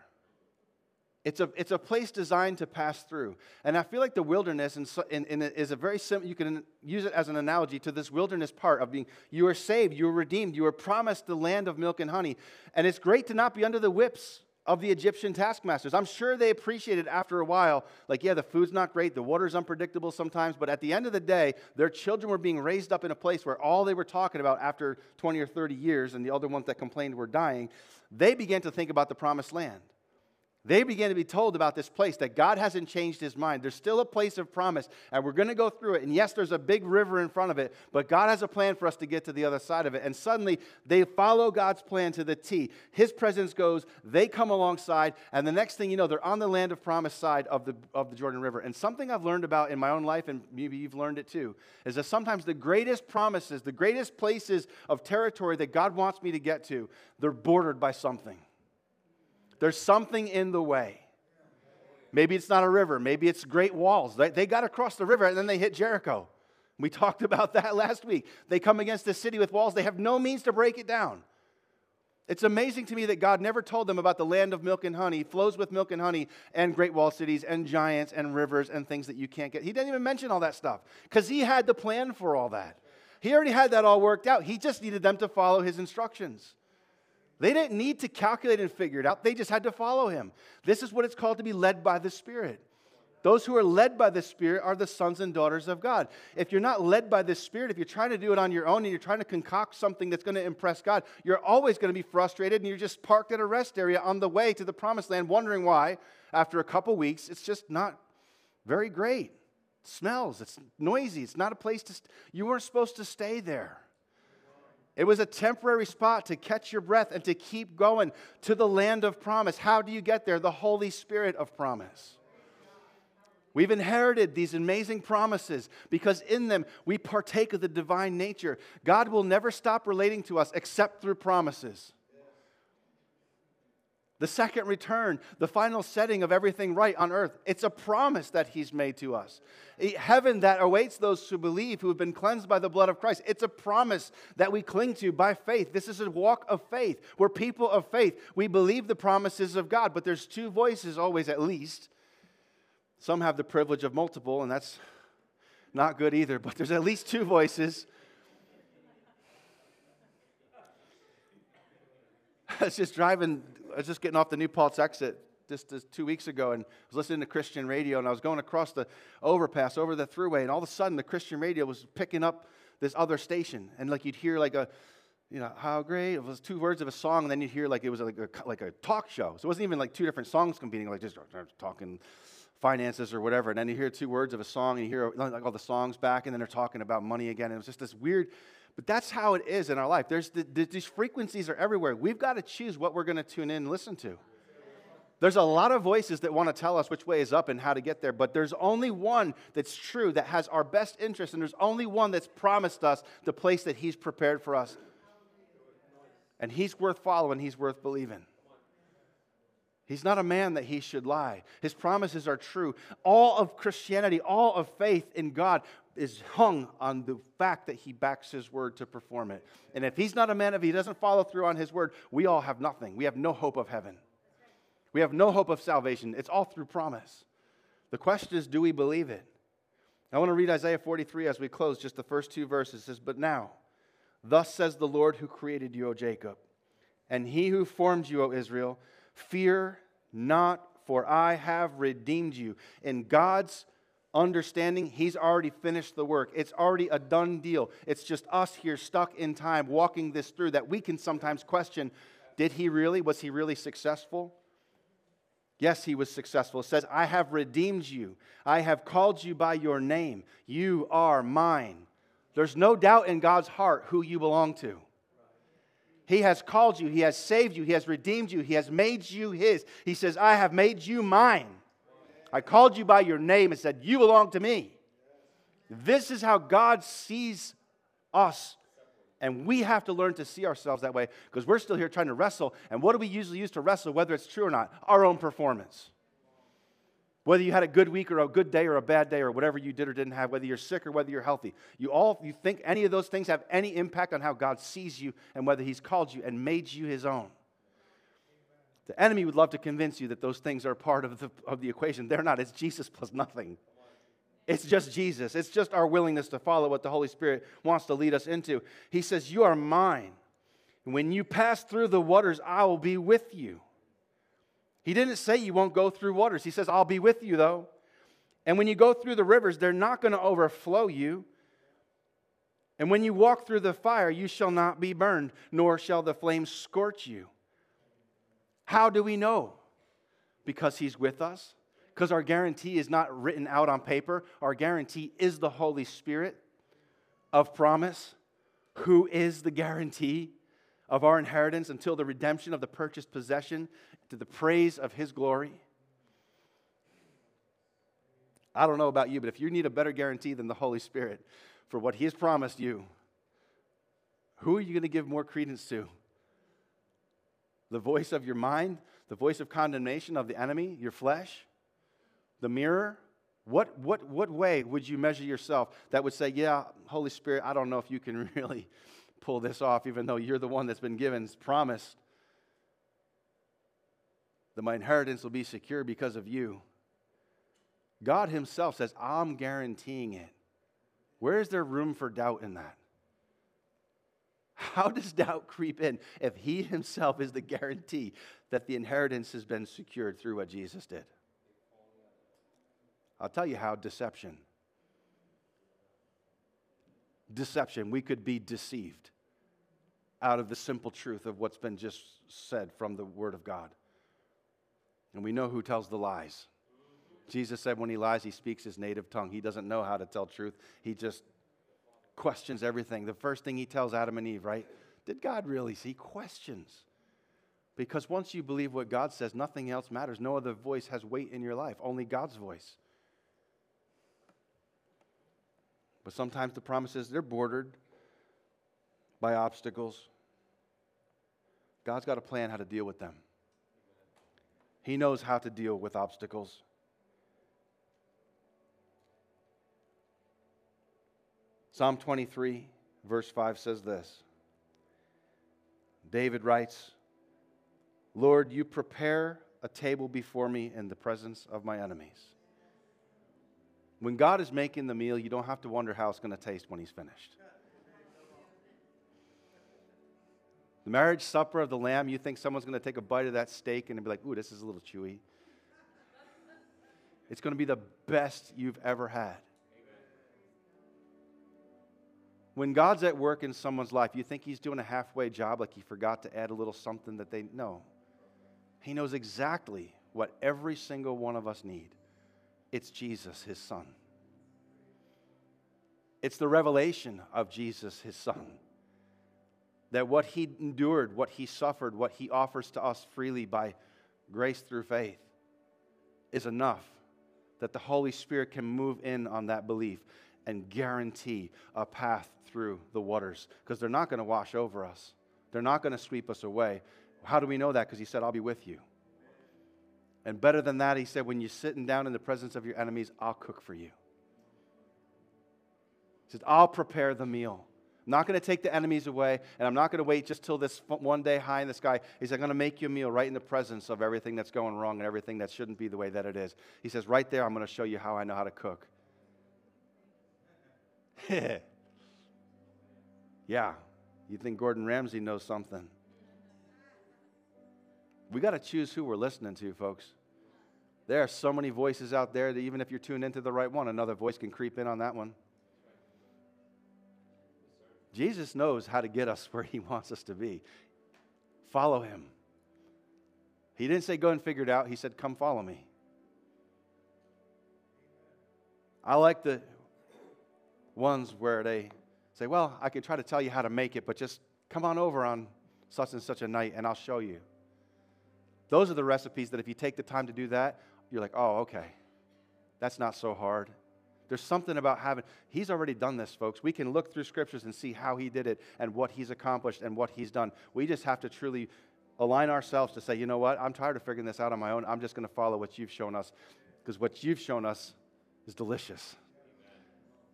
It's a, it's a place designed to pass through. And I feel like the wilderness in, in, in is a very simple, you can use it as an analogy to this wilderness part of being, you are saved, you are redeemed, you are promised the land of milk and honey. And it's great to not be under the whips of the Egyptian taskmasters. I'm sure they appreciated after a while, like, yeah, the food's not great, the water's unpredictable sometimes, but at the end of the day, their children were being raised up in a place where all they were talking about after 20 or 30 years, and the other ones that complained were dying, they began to think about the promised land they began to be told about this place that God hasn't changed his mind. There's still a place of promise, and we're going to go through it. And yes, there's a big river in front of it, but God has a plan for us to get to the other side of it. And suddenly, they follow God's plan to the T. His presence goes, they come alongside, and the next thing you know, they're on the land of promise side of the, of the Jordan River. And something I've learned about in my own life, and maybe you've learned it too, is that sometimes the greatest promises, the greatest places of territory that God wants me to get to, they're bordered by something. There's something in the way. Maybe it's not a river. Maybe it's great walls. They, they got across the river and then they hit Jericho. We talked *laughs* about that last week. They come against a city with walls. They have no means to break it down. It's amazing to me that God never told them about the land of milk and honey, flows with milk and honey, and great wall cities, and giants, and rivers, and things that you can't get. He didn't even mention all that stuff because he had the plan for all that. He already had that all worked out. He just needed them to follow his instructions. They didn't need to calculate and figure it out, they just had to follow him. This is what it's called to be led by the Spirit. Those who are led by the Spirit are the sons and daughters of God. If you're not led by the Spirit, if you're trying to do it on your own and you're trying to concoct something that's going to impress God, you're always going to be frustrated and you're just parked at a rest area on the way to the promised land, wondering why, after a couple weeks, it's just not very great. It smells, it's noisy, it's not a place to, st- you weren't supposed to stay there. It was a temporary spot to catch your breath and to keep going to the land of promise. How do you get there? The Holy Spirit of promise. We've inherited these amazing promises because in them we partake of the divine nature. God will never stop relating to us except through promises the second return, the final setting of everything right on earth. It's a promise that He's made to us. Heaven that awaits those who believe, who have been cleansed by the blood of Christ. It's a promise that we cling to by faith. This is a walk of faith. We're people of faith. We believe the promises of God, but there's two voices always, at least. Some have the privilege of multiple, and that's not good either, but there's at least two voices. *laughs* I was just driving I was just getting off the New Paltz exit just, just two weeks ago and I was listening to Christian radio and I was going across the overpass over the throughway and all of a sudden the Christian radio was picking up this other station and like you'd hear like a you know how great it was two words of a song and then you'd hear like it was like a, like a talk show. So it wasn't even like two different songs competing like just talking finances or whatever. And then you hear two words of a song and you hear like all the songs back and then they're talking about money again. And it was just this weird but that's how it is in our life. There's the, the, these frequencies are everywhere. We've got to choose what we're going to tune in and listen to. There's a lot of voices that want to tell us which way is up and how to get there, but there's only one that's true, that has our best interest, and there's only one that's promised us the place that He's prepared for us. And He's worth following, He's worth believing. He's not a man that he should lie. His promises are true. All of Christianity, all of faith in God is hung on the fact that he backs his word to perform it. And if he's not a man, if he doesn't follow through on his word, we all have nothing. We have no hope of heaven. We have no hope of salvation. It's all through promise. The question is, do we believe it? I want to read Isaiah 43 as we close, just the first two verses. It says, But now, thus says the Lord who created you, O Jacob, and he who formed you, O Israel, fear not, for I have redeemed you. In God's understanding he's already finished the work. It's already a done deal. It's just us here stuck in time walking this through that we can sometimes question did he really? Was he really successful? Yes, he was successful. It says, I have redeemed you. I have called you by your name. You are mine. There's no doubt in God's heart who you belong to. He has called you, He has saved you, He has redeemed you, He has made you His. He says, I have made you mine. I called you by your name and said, You belong to me. This is how God sees us. And we have to learn to see ourselves that way because we're still here trying to wrestle. And what do we usually use to wrestle, whether it's true or not? Our own performance. Whether you had a good week or a good day or a bad day or whatever you did or didn't have, whether you're sick or whether you're healthy, you all you think any of those things have any impact on how God sees you and whether He's called you and made you His own. The enemy would love to convince you that those things are part of the, of the equation. They're not. It's Jesus plus nothing. It's just Jesus. It's just our willingness to follow what the Holy Spirit wants to lead us into. He says, You are mine. When you pass through the waters, I will be with you. He didn't say you won't go through waters. He says, I'll be with you, though. And when you go through the rivers, they're not going to overflow you. And when you walk through the fire, you shall not be burned, nor shall the flames scorch you. How do we know? Because He's with us. Because our guarantee is not written out on paper. Our guarantee is the Holy Spirit of promise, who is the guarantee of our inheritance until the redemption of the purchased possession to the praise of His glory. I don't know about you, but if you need a better guarantee than the Holy Spirit for what He has promised you, who are you going to give more credence to? The voice of your mind, the voice of condemnation of the enemy, your flesh, the mirror? What, what, what way would you measure yourself that would say, Yeah, Holy Spirit, I don't know if you can *laughs* really pull this off, even though you're the one that's been given, promised that my inheritance will be secure because of you? God Himself says, I'm guaranteeing it. Where is there room for doubt in that? How does *laughs* doubt creep in if He Himself is the guarantee that the inheritance has been secured through what Jesus did? I'll tell you how deception. Deception. We could be deceived out of the simple truth of what's been just said from the Word of God. And we know who tells the lies. Jesus said when he lies, he speaks his native tongue. He doesn't know how to tell truth. He just questions everything. The first thing he tells Adam and Eve, right? Did God really? He questions. Because once you believe what God says, nothing else matters. No other voice has weight in your life, only God's voice. But sometimes the promises, they're bordered by obstacles. God's got a plan how to deal with them. He knows how to deal with obstacles. Psalm 23, verse 5 says this David writes, Lord, you prepare a table before me in the presence of my enemies. When God is making the meal, you don't have to wonder how it's going to taste when He's finished. The marriage supper of the Lamb, you think someone's going to take a bite of that steak and be like, ooh, this is a little chewy. It's going to be the best you've ever had. When God's at work in someone's life, you think He's doing a halfway job, like He forgot to add a little something that they know. He knows exactly what every single one of us need. It's Jesus, His Son. It's the revelation of Jesus, His Son. That what He endured, what He suffered, what He offers to us freely by grace through faith is enough that the Holy Spirit can move in on that belief and guarantee a path through the waters because they're not going to wash over us. They're not going to sweep us away. How do we know that? Because he said, I'll be with you. And better than that, he said, when you're sitting down in the presence of your enemies, I'll cook for you. He said, I'll prepare the meal. I'm not going to take the enemies away, and I'm not going to wait just till this one day high in the sky. He said, I'm going to make you a meal right in the presence of everything that's going wrong and everything that shouldn't be the way that it is. He says, right there, I'm going to show you how I know how to cook. *laughs* yeah, you think Gordon Ramsay knows something. We got to choose who we're listening to, folks. There are so many voices out there that even if you're tuned into the right one, another voice can creep in on that one. Jesus knows how to get us *laughs* where he wants us to be. Follow him. He didn't say go and figure it out. He said, come follow me. I like the ones where they say, Well, I could try to tell you how to make it, but just come on over on such and such a night and I'll show you. Those are the recipes that if you take the time to do that, you're like, Oh, okay. That's not so hard. There's something about having, he's already done this, folks. We can look through scriptures and see how he did it and what he's accomplished and what he's done. We just have to truly align ourselves to say, you know what, I'm tired of figuring this out on my own. I'm just going to follow what you've shown us because what you've shown us is delicious.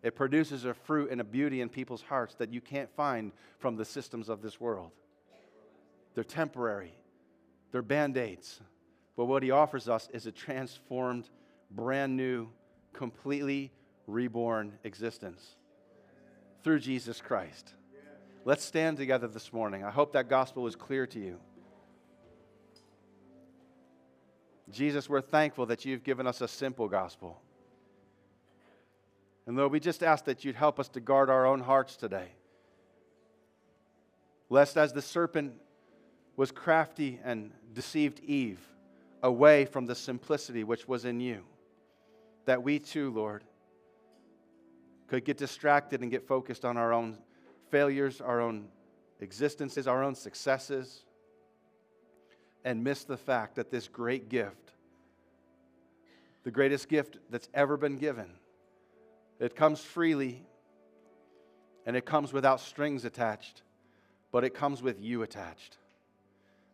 It produces a fruit and a beauty in people's hearts that you can't find from the systems of this world. They're temporary, they're band aids. But what he offers us is a transformed, brand new, completely reborn existence through Jesus Christ. Let's stand together this morning. I hope that gospel is clear to you. Jesus, we're thankful that you've given us a simple gospel. And Lord, we just ask that you'd help us to guard our own hearts today. Lest as the serpent was crafty and deceived Eve away from the simplicity which was in you, that we too, Lord, could get distracted and get focused on our own failures, our own existences, our own successes, and miss the fact that this great gift, the greatest gift that's ever been given, it comes freely and it comes without strings attached, but it comes with you attached.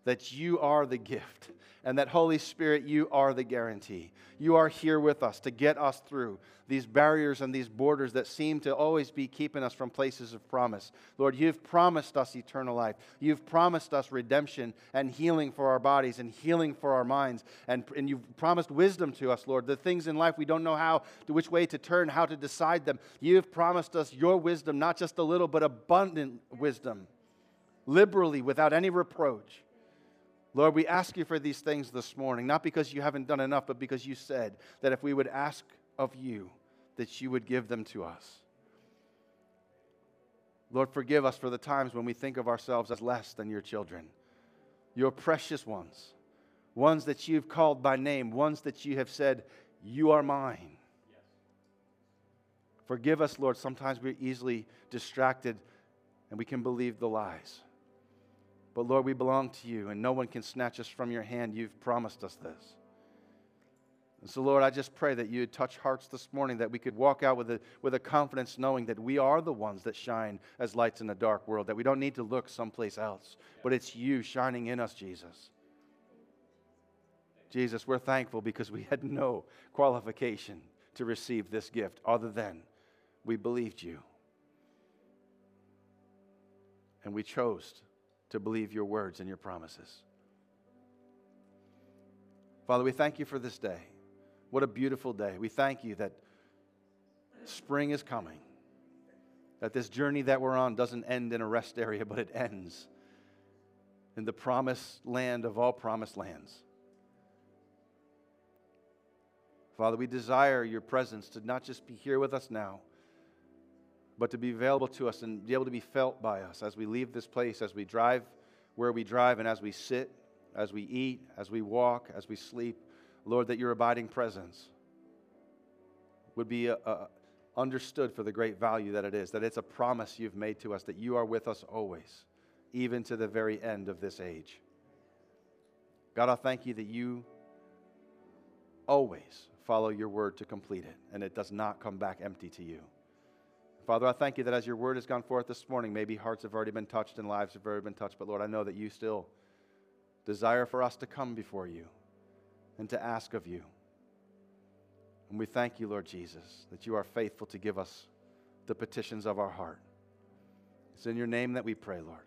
That you are the gift and that Holy Spirit, you are the guarantee. You are here with us to get us through these barriers and these borders that seem to always be keeping us from places of promise. Lord, you've promised us eternal life. You've promised us redemption and healing for our bodies and healing for our minds. And, and you've promised wisdom to us, Lord. The things in life we don't know how, to which way to turn, how to decide them. You've promised us your wisdom, not just a little, but abundant wisdom, liberally, without any reproach. Lord, we ask you for these things this morning, not because you haven't done enough, but because you said that if we would ask of you, that you would give them to us. Lord, forgive us for the times when we think of ourselves as less than your children, your precious ones, ones that you've called by name, ones that you have said, You are mine. Yes. Forgive us, Lord. Sometimes we're easily distracted and we can believe the lies. But Lord, we belong to you, and no one can snatch us from your hand. You've promised us this. And so, Lord, I just pray that you would touch hearts this morning, that we could walk out with a, with a confidence knowing that we are the ones that shine as lights in a dark world, that we don't need to look someplace else, but it's you shining in us, Jesus. Jesus, we're thankful because we had no qualification to receive this gift other than we believed you. And we chose to believe your words and your promises. Father, we thank you for this day. What a beautiful day. We thank you that spring is coming, that this journey that we're on doesn't end in a rest area, but it ends in the promised land of all promised lands. Father, we desire your presence to not just be here with us now but to be available to us and be able to be felt by us as we leave this place, as we drive where we drive, and as we sit, as we eat, as we walk, as we sleep. Lord, that your abiding presence would be uh, uh, understood for the great value that it is, that it's a promise you've made to us, that you are with us always, even to the very end of this age. God, I thank you that you always follow your word to complete it, and it does not come back empty to you. Father, I thank you that as your word has gone forth this morning, maybe hearts have already been touched and lives have already been touched, but Lord, I know that you still desire for us to come before you and to ask of you. And we thank you, Lord Jesus, that you are faithful to give us the petitions of our heart. It's in your name that we pray, Lord.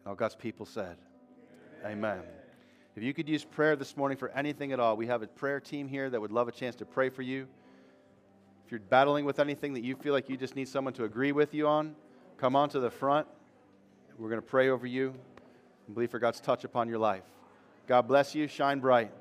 And all God's people said, Amen. Amen. If you could use prayer this morning for anything at all, we have a prayer team here that would love a chance to pray for you you're battling with anything that you feel like you just need someone to agree with you on, come on to the front. We're going to pray over you and believe for God's touch upon your life. God bless you. Shine bright.